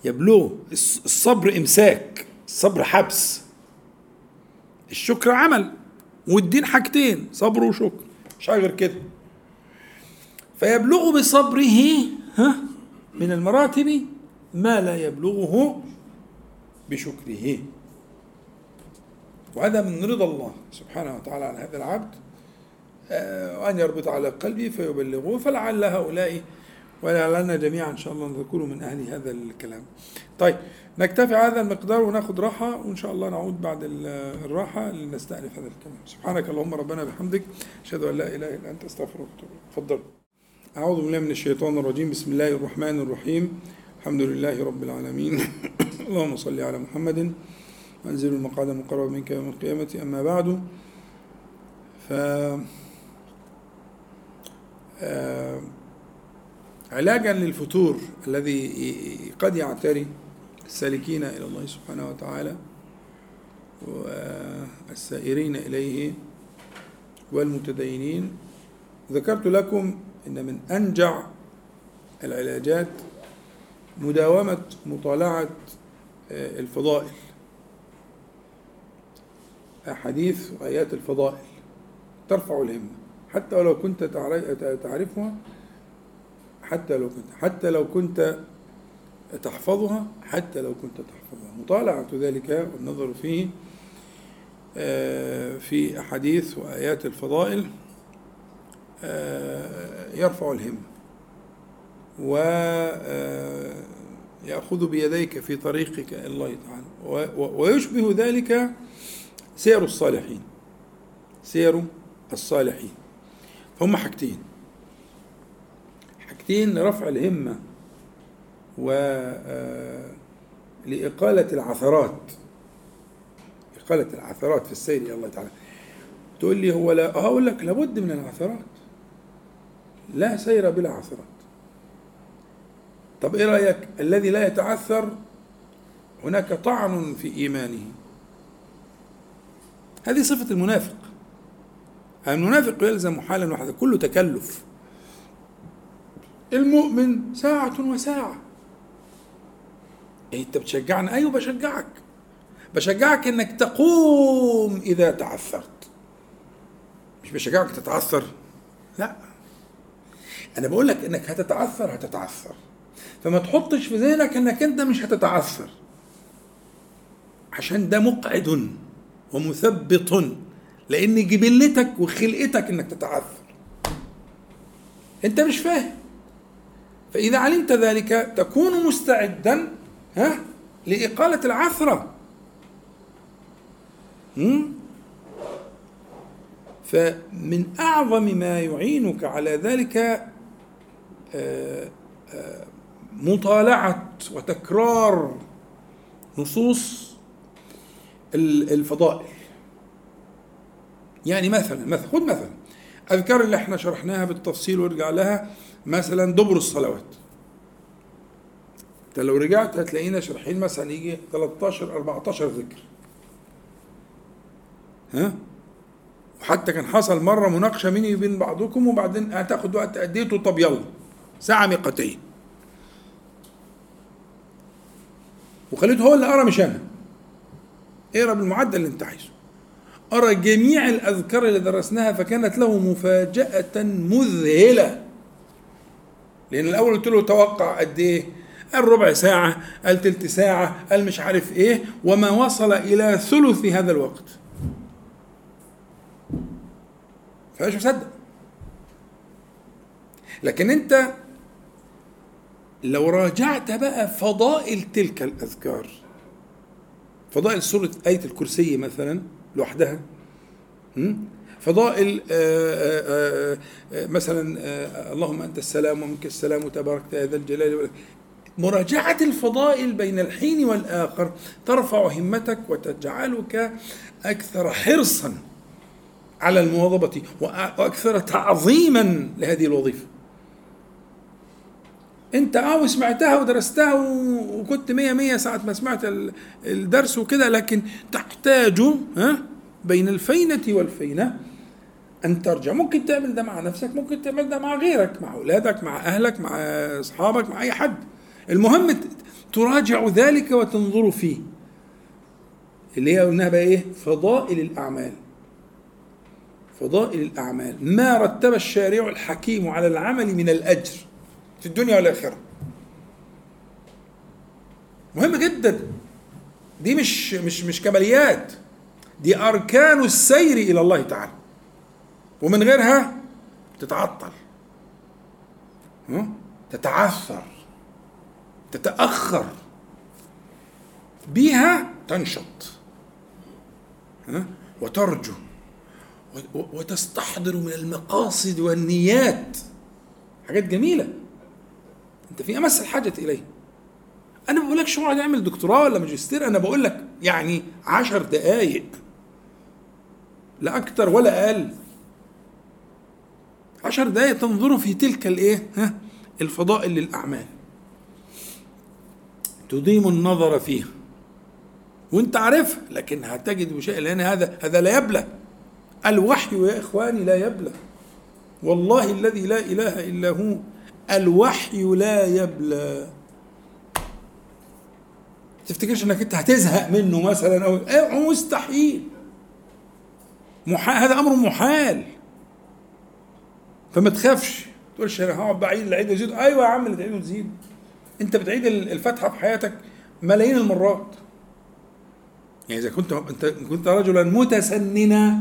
يبلغ الصبر إمساك. الصبر حبس. الشكر عمل والدين حاجتين صبر وشكر مش غير كده. فيبلغ بصبره ها من المراتب ما لا يبلغه بشكره. وهذا من رضا الله سبحانه وتعالى على هذا العبد آه، وأن يربط على قلبه فيبلغه. فلعل هؤلاء ولعلنا جميعا إن شاء الله نكون من أهل هذا الكلام. طيب نكتفي هذا المقدار وناخذ راحة وإن شاء الله نعود بعد الراحة لنستأنف هذا الكلام. سبحانك اللهم ربنا بحمدك. أشهد أن لا إله إلا أنت أستغفرك وأتوب تفضل. أعوذ بالله من الشيطان الرجيم. بسم الله الرحمن الرحيم. الحمد لله رب العالمين. اللهم صل على محمد. منزل المقعد المقرب منك يوم القيامة. أما بعد ف آه، علاجا للفتور الذي قد يعتري السالكين إلى الله سبحانه وتعالى والسائرين إليه والمتدينين. ذكرت لكم أن من أنجع العلاجات مداومة مطالعة آه، الفضائل. أحاديث وآيات الفضائل ترفع الهمة. حتى ولو كنت تعرفها حتى لو كنت حتى لو كنت تحفظها حتى لو كنت تحفظها. مطالعة ذلك والنظر فيه آه، في أحاديث وآيات الفضائل آه، يرفع الهمة ويأخذ بيديك في طريقك إلى الله تعالى. ويشبه ذلك سير الصالحين. سير الصالحين. هم حاجتين. حاجتين لرفع الهمة و آه، العثرات. إقالة العثرات في السير إلى الله تعالى. تقول لي هو لا هقول لك لابد من العثرات. لا سير بلا عثرات. طب إيه رأيك؟ الذي لا يتعثر هناك طعن في إيمانه. هذه صفة المنافق. المنافق يلزم حالا واحدة كله تكلف. المؤمن ساعة وساعة. إيه أنت بتشجعني؟ أيوه بشجعك. بشجعك إنك تقوم إذا تعثرت. مش بشجعك تتعثر. لا. أنا بقول لك إنك هتتعثر هتتعثر. فما تحطش في ذهنك إنك أنت مش هتتعثر. عشان ده مقعد ومثبط لأن جبلتك وخلقتك إنك تتعثر. أنت مش فاهم. فإذا علمت ذلك تكون مستعدا ها? لإقالة العثرة. فمن أعظم ما يعينك على ذلك آه، آه، مطالعة وتكرار نصوص الفضائل. يعني مثلا مثلا خد مثلا. اذكار اللي إحنا شرحناها بالتفصيل وارجع لها. مثلا دبر الصلوات. انت لو رجعت هتلاقينا شارحين مثلا يجي 13 14 ذكر. ها؟ وحتى كان حصل مرة مناقشة بيني وبين بعضكم وبعدين هتاخد وقت اديته طب يلا. ساعة ميقاتيه وخليته هو اللي قرأ مش أنا. اقرا بالمعدل اللي انت عايزه؟ أرى جميع الأذكار اللي درسناها فكانت له مفاجأة مذهلة. لأن الأول قلت له توقع قد إيه؟ قال ربع ساعة قال تلت ساعة قال مش عارف إيه وما وصل إلى ثلث هذا الوقت. فمش مصدق. لكن أنت لو راجعت بقى فضائل تلك الأذكار فضائل سورة آية الكرسي مثلا لوحدها فضائل آه، آه، آه، مثلا اللهم أنت السلام ومنك السلام وتباركت يا ذا الجلال مراجعة الفضائل بين الحين والآخر. ترفع همتك وتجعلك أكثر حرصا على المواظبة وأكثر تعظيما لهذه الوظيفة. أنت آه سمعتها ودرستها وكنت مية مية ساعة ما سمعت الدرس وكده لكن تحتاج ها بين الفينة والفينة أن ترجع. ممكن تعمل ده مع نفسك ممكن تعمل ده مع غيرك مع أولادك مع أهلك مع أصحابك مع أي حد. المهم تراجع ذلك وتنظر فيه. اللي هي قلناها بقى إيه؟ فضائل الأعمال. فضائل الأعمال. ما رتب الشارع الحكيم على العمل من الأجر في الدنيا والآخرة. مهم جدا. دي مش مش مش كماليات. دي أركان السير إلى الله تعالى. ومن غيرها تتعطل. تتعثر. تتأخر بها تنشط وترجو وتستحضر من المقاصد والنيات. حاجات جميلة. أنت في أمس الحاجة إليه. أنا ما بقولكش اقعد اعمل دكتوراه ولا ماجستير؟ أنا بقول لك يعني عشر دقايق. لا أكتر ولا أقل. عشر دقايق تنظروا في تلك الإيه؟ ها؟ الفضائل للاعمال تديم النظر فيها وانت عارفها لكن هتجد بشيء لأن هذا هذا لا يبلى الوحي يا إخواني لا يبلى والله الذي لا إله إلا هو الوحي لا يبلى تفتكرش إنك أنت هتزهق منه مثلا؟ أو مستحيل. محال هذا أمر محال. فما تخافش. تقولش أنا هقعد بعيد العيد وزيد. أيوه يا عم اللي تعيد وتزيد انت بتعيد الفاتحه في حياتك ملايين المرات. يعني إذا كنت انت كنت رجلا متسننا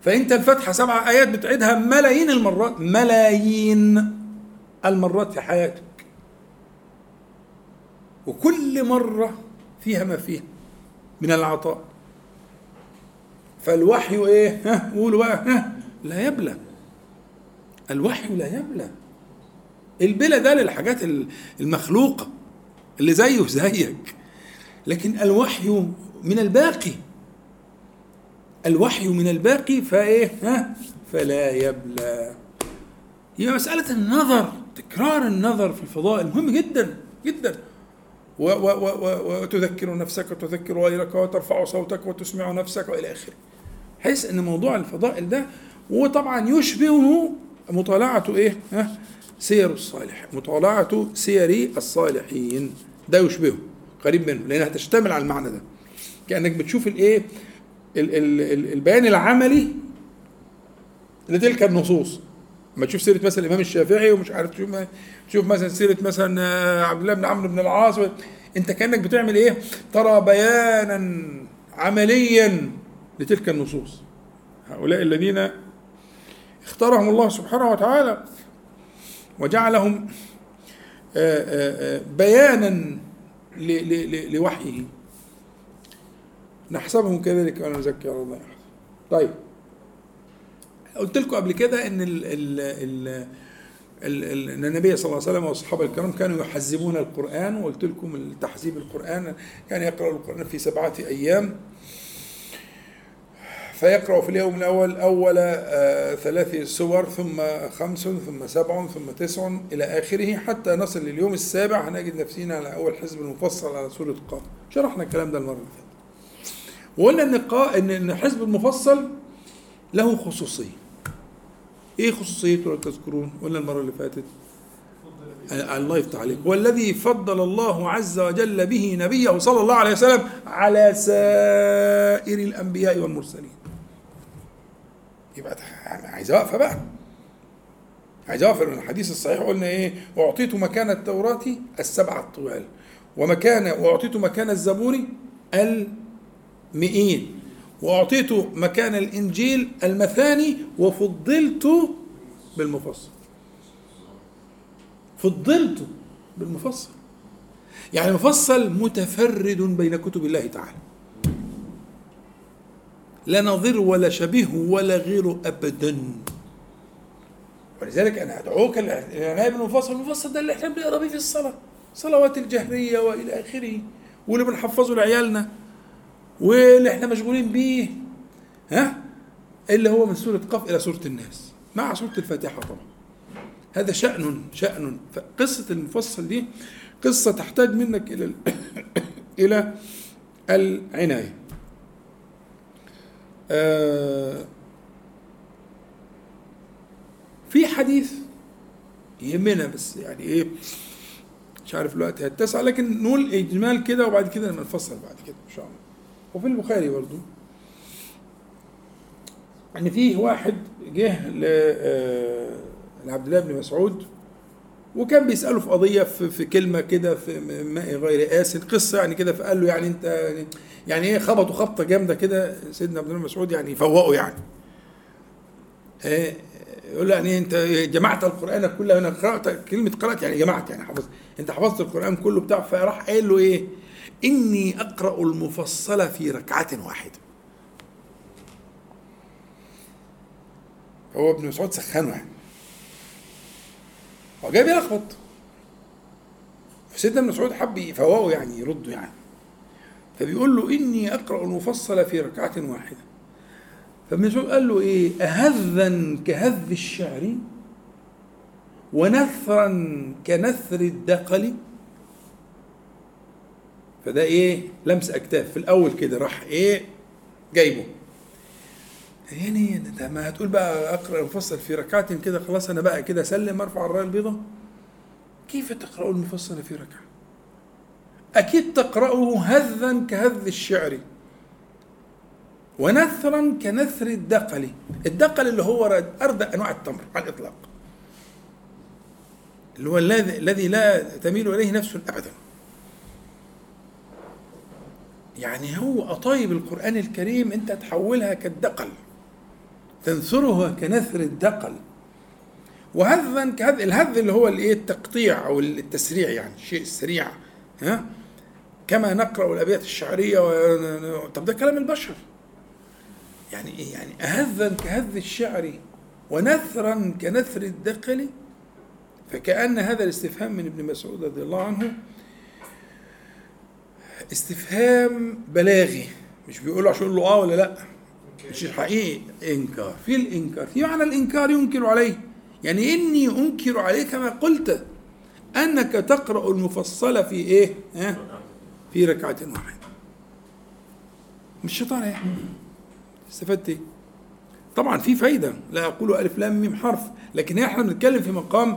فأنت الفاتحه سبع آيات بتعيدها ملايين المرات ملايين المرات في حياتك. وكل مرة فيها ما فيها من العطاء. فالوحي إيه؟ ها قولوا بقى ها لا يبلى. الوحي لا يبلى. البلا ده للحاجات المخلوقة اللي زيه زيك. لكن الوحي من الباقي الوحي من الباقي فإيه؟ ها؟ فلا يبلى. هي مسألة النظر تكرار النظر في الفضائل مهم جدا جدا. وتذكر نفسك وتذكر غيرك وترفع صوتك وتسمع نفسك وإلى آخره. حيث إن موضوع الفضائل ده وطبعا يشبهه مطالعة إيه؟ ها؟ سير الصالح مطالعة سير الصالحين. ده يشبهه قريب منه لأنها تشتمل على المعنى ده. كأنك بتشوف الإيه؟ البيان العملي لتلك النصوص. لما تشوف سيرة مثلا الإمام الشافعي ومش عارف تشوف تشوف مثلا سيرة مثلا آه، عبد الله بن عمرو بن العاص أنت كأنك بتعمل إيه؟ ترى بيانا عمليا لتلك النصوص. هؤلاء الذين اختارهم الله سبحانه وتعالى وجعلهم آه، آه، بيانا لوحيه. نحسبهم كذلك ولا نزكي على الله طيب. قلت لكم قبل كده إن ال ال ال إن النبي صلى الله عليه وسلم واصحابه الكرام كانوا يحزبون القرآن وقلت لكم تحزيب القرآن كان يقرأ القرآن في سبعة أيام. فيقرأ في اليوم الأول أول آه، ثلاث سور ثم خمس ثم سبع ثم تسع إلى آخره. حتى نصل لليوم السابع هنجد نفسنا على أول حزب المفصل على سورة قاف شرحنا الكلام ده المرة اللي فاتت. وقلنا إن ان حزب المفصل له خصوصية. إيه خصوصيته لو تذكرون. قلنا المرة اللي فاتت. الله يفتح عليك. والذي فضل الله عز وجل به نبيه صلى الله عليه وسلم على سائر الأنبياء والمرسلين. يبقى عايز واقفه بقى. عايز واقفه الحديث الصحيح قلنا إيه؟ واعطيت مكان التوراة السبعه الطوال ومكان وأعطيت مكان الزبور المئين وأعطيت مكان الإنجيل المثاني وفضلت بالمفصل. فضلت بالمفصل. يعني المفصل متفرد بين كتب الله تعالى. لا نظير ولا شبيه ولا غيره أبدا. ولذلك أنا أدعوك العناية بالمفصل المفصل ده اللي إحنا بنقرأ بيه في الصلاة صلوات الجهرية وإلى آخره واللي بنحفظه لعيالنا واللي إحنا مشغولين بيه ها؟ اللي هو من سورة قف إلى سورة الناس مع سورة الفاتحة طبعا. هذا شأن شأن. فقصة المفصل دي قصة تحتاج منك إلى إلى العناية. في حديث يهمنا بس يعني إيه مش عارف الوقت هيتسع لكن نقول إجمال كده وبعد كده نفصل بعد كده إن شاء الله. وفي البخاري برضو إن فيه واحد جه آه، لعبد الله بن مسعود وكان بيساله في قضية في, في كلمة كده في ماء غير آسن قصة يعني كده فقال له يعني أنت يعني إيه خبطوا خبطة جامدة كده سيدنا عبد الله بن مسعود يعني يفوقه يعني. آه، يقول له يعني أنت جمعت القرآن كله أنا قرأت كلمة قرأت يعني جمعت يعني حفظت. أنت حفظت القرآن كله بتاع فراح قايل له إيه إني أقرأ المفصل في ركعة واحدة. هو ابن مسعود سخنه يعني. هو جاي بيلخبط. فسيدنا ابن مسعود حب يفوقه يعني يرده يعني. فبيقول له إني أقرأ المفصل في ركعة واحدة. فابن مسعود قال له إيه؟ أهذا كهذ الشعر ونثرا كنثر الدقل. فده إيه؟ لمس أكتاف. في الأول كده راح إيه؟ جايبه. يعني انت ما هتقول بقى أقرأ المفصل في ركعة كده خلاص أنا بقى كده أسلم أرفع الراية البيضاء؟ كيف تقرأ المفصل في ركعة؟ أكيد تقرأه هذا كهذ الشعر ونثرا كنثر الدقل. الدقل اللي هو اردى أنواع التمر على الإطلاق. اللي هو الذي لا تميل إليه نفس أبدا. يعني هو أطايب القرآن الكريم أنت تحولها كالدقل. تنثرها كنثر الدقل. وهذا كهذا الهذ اللي هو الإيه؟ التقطيع أو التسريع يعني الشيء السريع ها؟ كما نقرأ الأبيات الشعرية و... طب ده كلام البشر. يعني إيه؟ يعني أهذا كهذ الشعر ونثرا كنثر الدقل فكأن هذا الاستفهام من ابن مسعود رضي الله عنه استفهام بلاغي. مش بيقول عشان يقول له آه ولا لأ. مش حقيقي؟ إنكار. في الإنكار. في معنى الإنكار ينكر عليه. يعني إني أنكر عليك ما قلت. أنك تقرأ المفصل في إيه؟ ها؟ في ركعة واحدة. مش شيطان يعني. استفدت؟ إيه طبعا في فايدة. لا أقول ألف لام ميم حرف. لكن إحنا بنتكلم في مقام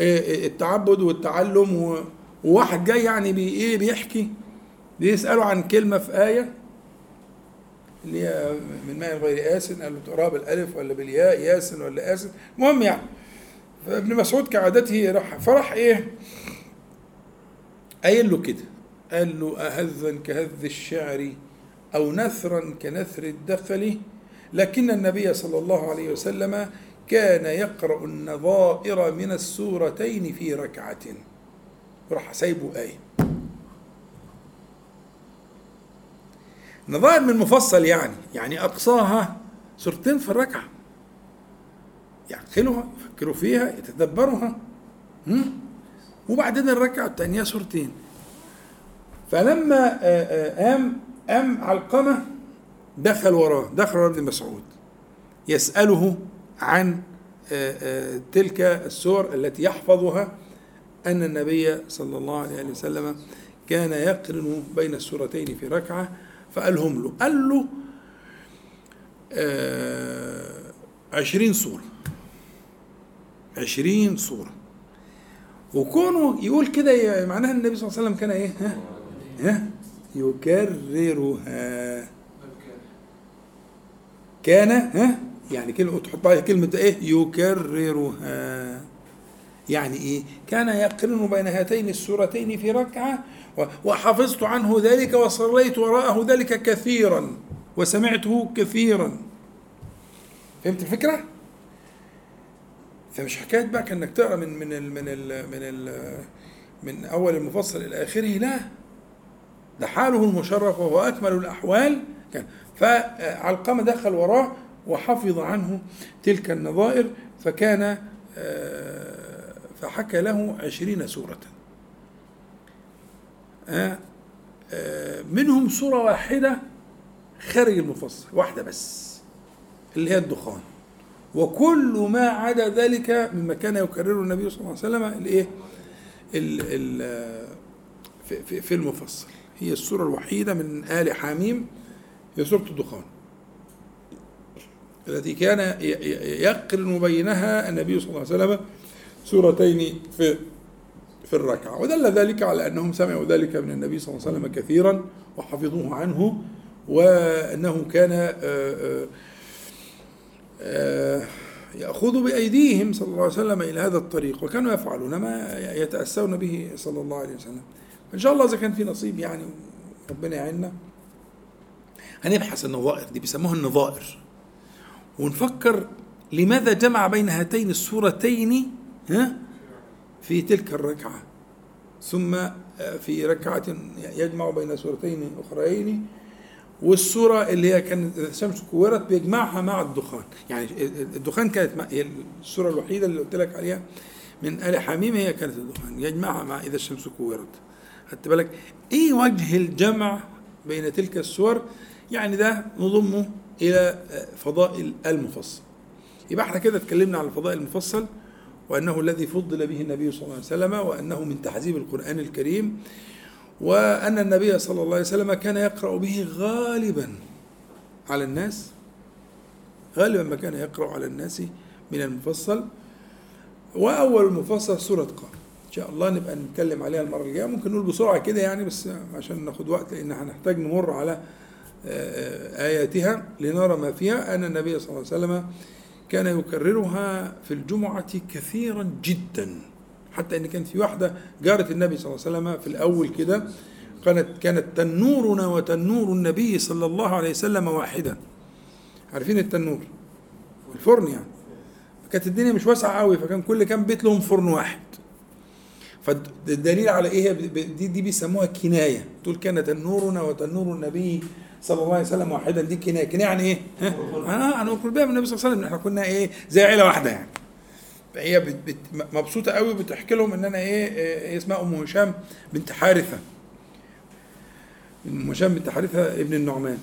التعبد والتعلم وواحد جاي يعني بي إيه؟ بيحكي بيسأله عن كلمة في آية. اللي هي من ماء غير آسن قال له تقراها بالألف ولا بالياء ياسن ولا آسن. المهم يعني فابن مسعود كعادته راح فرح إيه؟ قايل له كده قال له أهذا كهذ الشعر أو نثرا كنثر الدخل لكن النبي صلى الله عليه وسلم كان يقرأ النظائر من السورتين في ركعة. راح سايبه آية نظائر من مفصل يعني يعني أقصاها سورتين في الركعة. يعقلوها يفكروا فيها يتدبروها. وبعدين الركعة الثانية سورتين. فلما قام قام علقمة دخل وراه. دخل ابن مسعود. يسأله عن تلك السور التي يحفظها أن النبي صلى الله عليه وسلم كان يقرن بين السورتين في ركعة فقالهم له قال له عشرين سورة عشرين سورة وكونه يقول كده معناها النبي صلى الله عليه وسلم كان إيه؟ ها؟ ها؟ يكررها. كان ها؟ يعني كلمة تحط عليها كلمة إيه؟ يكررها. يعني إيه؟ كان يقرن بين هاتين السورتين في ركعة وحفظت عنه ذلك وصليت وراءه ذلك كثيرا وسمعته كثيرا. فهمت الفكرة؟ فمش حكاية بقى كأنك تقرأ من من ال من ال من ال من أول المفصل إلى آخره لا. ده حاله المشرف وهو أكمل الأحوال. كان فعلقمة دخل وراه وحفظ عنه تلك النظائر فكان فحكى له عشرين سورة. منهم سورة واحدة خارج المفصل واحدة بس اللي هي الدخان. وكل ما عدا ذلك مما كان يكرره النبي صلى الله عليه وسلم الإيه؟ في, في المفصل. هي السورة الوحيدة من آل حميم هي سورة الدخان. التي كان يقرن بينها النبي صلى الله عليه وسلم سورتين في في الركعة. ودل ذلك على أنهم سمعوا ذلك من النبي صلى الله عليه وسلم كثيرا وحفظوه عنه وأنه كان آآ آآ يأخذ بأيديهم صلى الله عليه وسلم إلى هذا الطريق وكانوا يفعلون ما يتأسون به صلى الله عليه وسلم. إن شاء الله إذا كان في نصيب يعني ربنا يعيننا. هنبحث النظائر دي بيسموها النظائر. ونفكر لماذا جمع بين هاتين السورتين في تلك الركعة. ثم في ركعة يجمع بين سورتين أخرين والسورة اللي هي كانت الشمس كورت بيجمعها مع الدخان. يعني الدخان كانت هي السورة الوحيدة اللي قلت لك عليها من آل حميم هي كانت الدخان يجمعها مع إذا الشمس كورت. خدت بالك؟ إيه وجه الجمع بين تلك السور؟ يعني ده نضمه إلى فضائل المفصل. يبقى إحنا كده اتكلمنا عن الفضائل المفصل. وأنه الذي فضل به النبي صلى الله عليه وسلم وأنه من تحزيب القرآن الكريم وأن النبي صلى الله عليه وسلم كان يقرأ به غالبا على الناس غالبا ما كان يقرأ على الناس من المفصل. وأول المفصل سورة قاف. إن شاء الله نبقى نتكلم عليها المرة الجاية. ممكن نقول بسرعة كده يعني بس عشان ناخد وقت لأن هنحتاج نمر على آياتها لنرى ما فيها. أن النبي صلى الله عليه وسلم كان يكررها في الجمعة كثيرا جدا. حتى إن كانت في واحدة جاره النبي صلى الله عليه وسلم في الأول كده كانت كانت تنورنا وتنور النبي صلى الله عليه وسلم واحدا. عارفين التنور؟ الفرن يعني كانت الدنيا مش واسعة قوي فكان كل كام بيت لهم فرن واحد. فالدليل على إيه؟ دي دي بيسموها كناية. تقول كان تنورنا وتنور النبي صلى الله عليه وسلم واحدا دي كناية. كناية يعني إيه؟ ها؟ أنا بقول بيها من النبي صلى الله عليه وسلم. إحنا كنا إيه؟ زي عيله واحدة يعني. فهي مبسوطة قوي بتحكي لهم إن أنا إيه, إيه اسمها أم هشام بنت حارثة. أم هشام بنت حارثة ابن النعمان.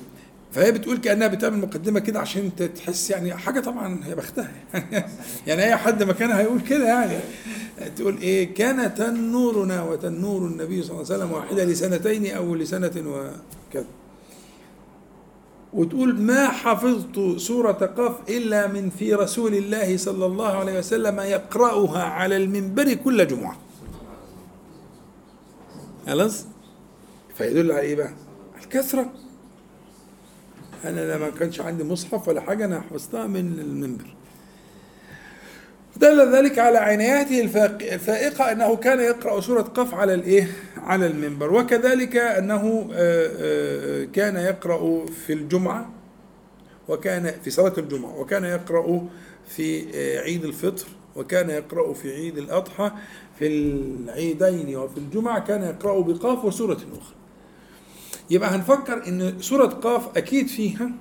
فهي بتقول كأنها بتعمل مقدمة كده عشان تحس يعني حاجة طبعا هي بختها. يعني أي حد مكانها هيقول كده يعني. تقول إيه؟ كان تنورنا وتنور النبي صلى الله عليه وسلم واحدة لسنتين أو لسنة وكذا. وتقول ما حفظت سورة قاف إلا من في رسول الله صلى الله عليه وسلم يقرأها على المنبر كل جمعة. خلاص؟ فيدل على إيه بقى؟ الكثرة. أنا لما كانش عندي مصحف ولا حاجة أنا حفظتها من المنبر. دل ذلك على عنايته الفائقة أنه كان يقرأ سورة قاف على الإيه؟ على المنبر. وكذلك أنه كان يقرأ في الجمعة وكان في صلاة الجمعة وكان يقرأ في عيد الفطر وكان يقرأ في عيد الأضحى في العيدين وفي الجمعة كان يقرأ بقاف وسورة أخرى. يبقى هنفكر أن سورة قاف أكيد فيها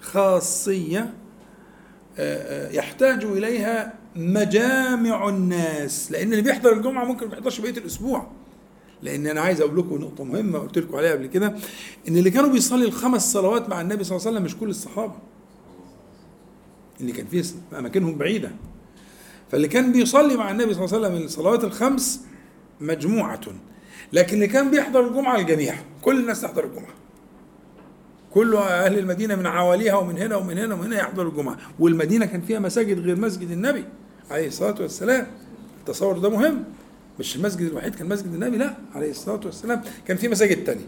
خاصية يحتاج إليها مجامع الناس. لأن اللي بيحضر الجمعة ممكن ما يحضرش بقية الأسبوع. لأن أنا عايز أقول لكم نقطة مهمة قلت لكم عليها قبل كده إن اللي كانوا بيصلي الخمس صلوات مع النبي صلى الله عليه وسلم مش كل الصحابة. اللي كان في أماكنهم بعيدة. فاللي كان بيصلي مع النبي صلى الله عليه وسلم الصلوات الخمس مجموعة. لكن اللي كان بيحضر الجمعة الجميع كل الناس تحضر الجمعة. كل أهل المدينة من عواليها ومن هنا ومن هنا ومن هنا يحضروا الجمعة. والمدينة كان فيها مساجد غير مسجد النبي عليه الصلاة والسلام. التصور ده مهم. مش المسجد الوحيد كان مسجد النبي لا عليه الصلاة والسلام. كان في مساجد تانية.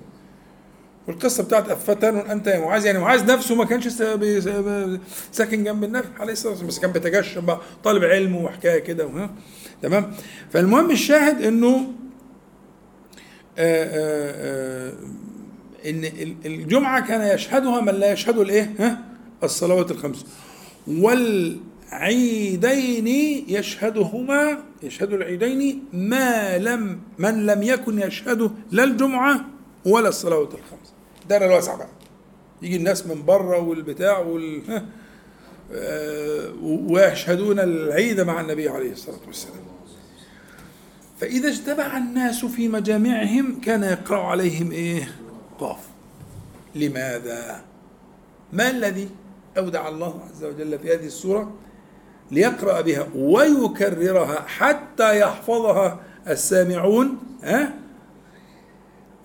والقصة بتاعت أفتان انت يا معاذ يعني معاذ نفسه ما كانش ساكن جنب النبي عليه الصلاة والسلام بس كان بيتجشم بقى طالب علم وحكاية كده تمام؟ فالمهم الشاهد آآ إن الجمعة كان يشهدها من لا يشهد الإيه؟ ها؟ الصلوات الخمس. والعيدين يشهدهما يشهد العيدين ما لم من لم يكن يشهده لا الجمعة ولا الصلوات الخمس. الدائره الواسعه بقى. يجي الناس من بره والبتاع وال ويشهدون العيد مع النبي عليه الصلاة والسلام. فإذا اجتمع الناس في مجامعهم كان يقرأ عليهم إيه؟ قاف لماذا؟ ما الذي أودع الله عز وجل في هذه السورة ليقرأ بها ويكررها حتى يحفظها السامعون ها؟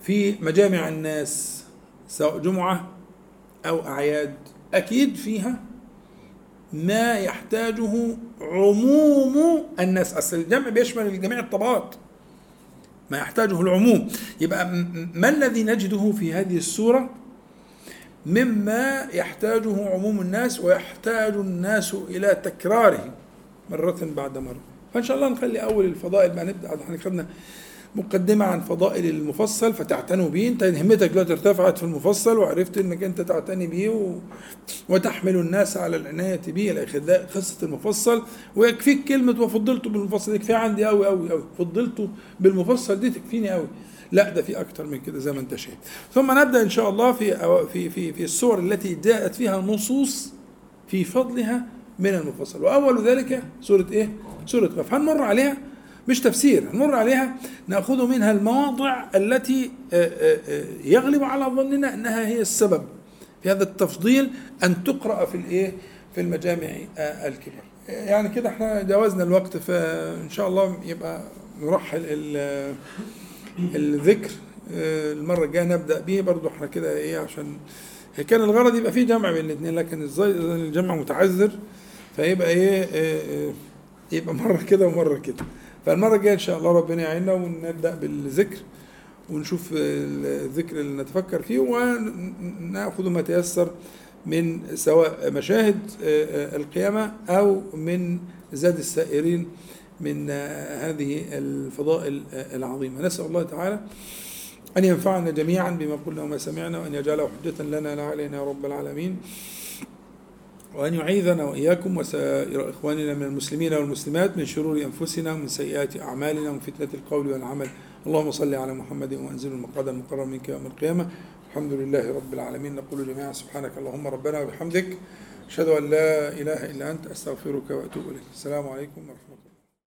في مجامع الناس سواء جمعة أو أعياد أكيد فيها ما يحتاجه عموم الناس. أصل الجمع بيشمل جميع الطبقات. ما يحتاجه العموم. يبقى ما الذي نجده في هذه السورة؟ مما يحتاجه عموم الناس ويحتاج الناس إلى تكراره مرة بعد مرة. فإن شاء الله نخلي أول الفضائل ما نبدأ. إحنا خدنا مقدمة عن فضائل المفصل فتعتنوا به. انت همتك دلوقتي ارتفعت في المفصل وعرفت انك انت تعتني به و... وتحمل الناس على العناية به اخره قصة المفصل. ويكفيك كلمة وفضلته بالمفصل. يكفي عندي قوي قوي قوي فضلته بالمفصل دي تكفيني قوي لا ده في أكتر من كده زي ما انت شايف. ثم نبدأ إن شاء الله في في في في السور التي جاءت فيها نصوص في فضلها من المفصل. وأول ذلك سورة إيه؟ سورة قاف. هنمر عليها مش تفسير. هنمر عليها نأخذ منها المواضع التي آه، آه، آه، يغلب على ظننا إنها هي السبب في هذا التفضيل أن تقرأ في الإيه؟ في المجامع الكبار يعني كده إحنا جاوزنا الوقت فإن شاء الله يبقى نرحل الذكر المرة الجاية نبدأ به برضه إحنا كده إيه عشان كان الغرض يبقى فيه جمع بين الاثنين لكن الجمع متعذر فيبقى إيه, يبقى مرة كده ومرة كده. فالمرة الجاية إن شاء الله ربنا يعيننا ونبدأ بالذكر ونشوف الذكر اللي نتفكر فيه ونأخذ ما تيسر من سواء مشاهد القيامة أو من زاد السائرين من هذه الفضائل العظيمة. نسأل الله تعالى أن ينفعنا جميعا بما قلنا وما سمعنا وأن يجعله حجة لنا لا علينا يا رب العالمين. وأن يعيذنا وإياكم وسائر إخواننا من المسلمين والمسلمات من شرور أنفسنا ومن سيئات أعمالنا ومن فتنة القول والعمل. اللهم صل على محمد وأنزل المقعد المقرر منك يوم القيامة. الحمد لله رب العالمين. نقول جميعا سبحانك اللهم ربنا وبحمدك. أشهد أن لا إله إلا أنت أستغفرك وأتوب إليك. السلام عليكم ورحمة الله.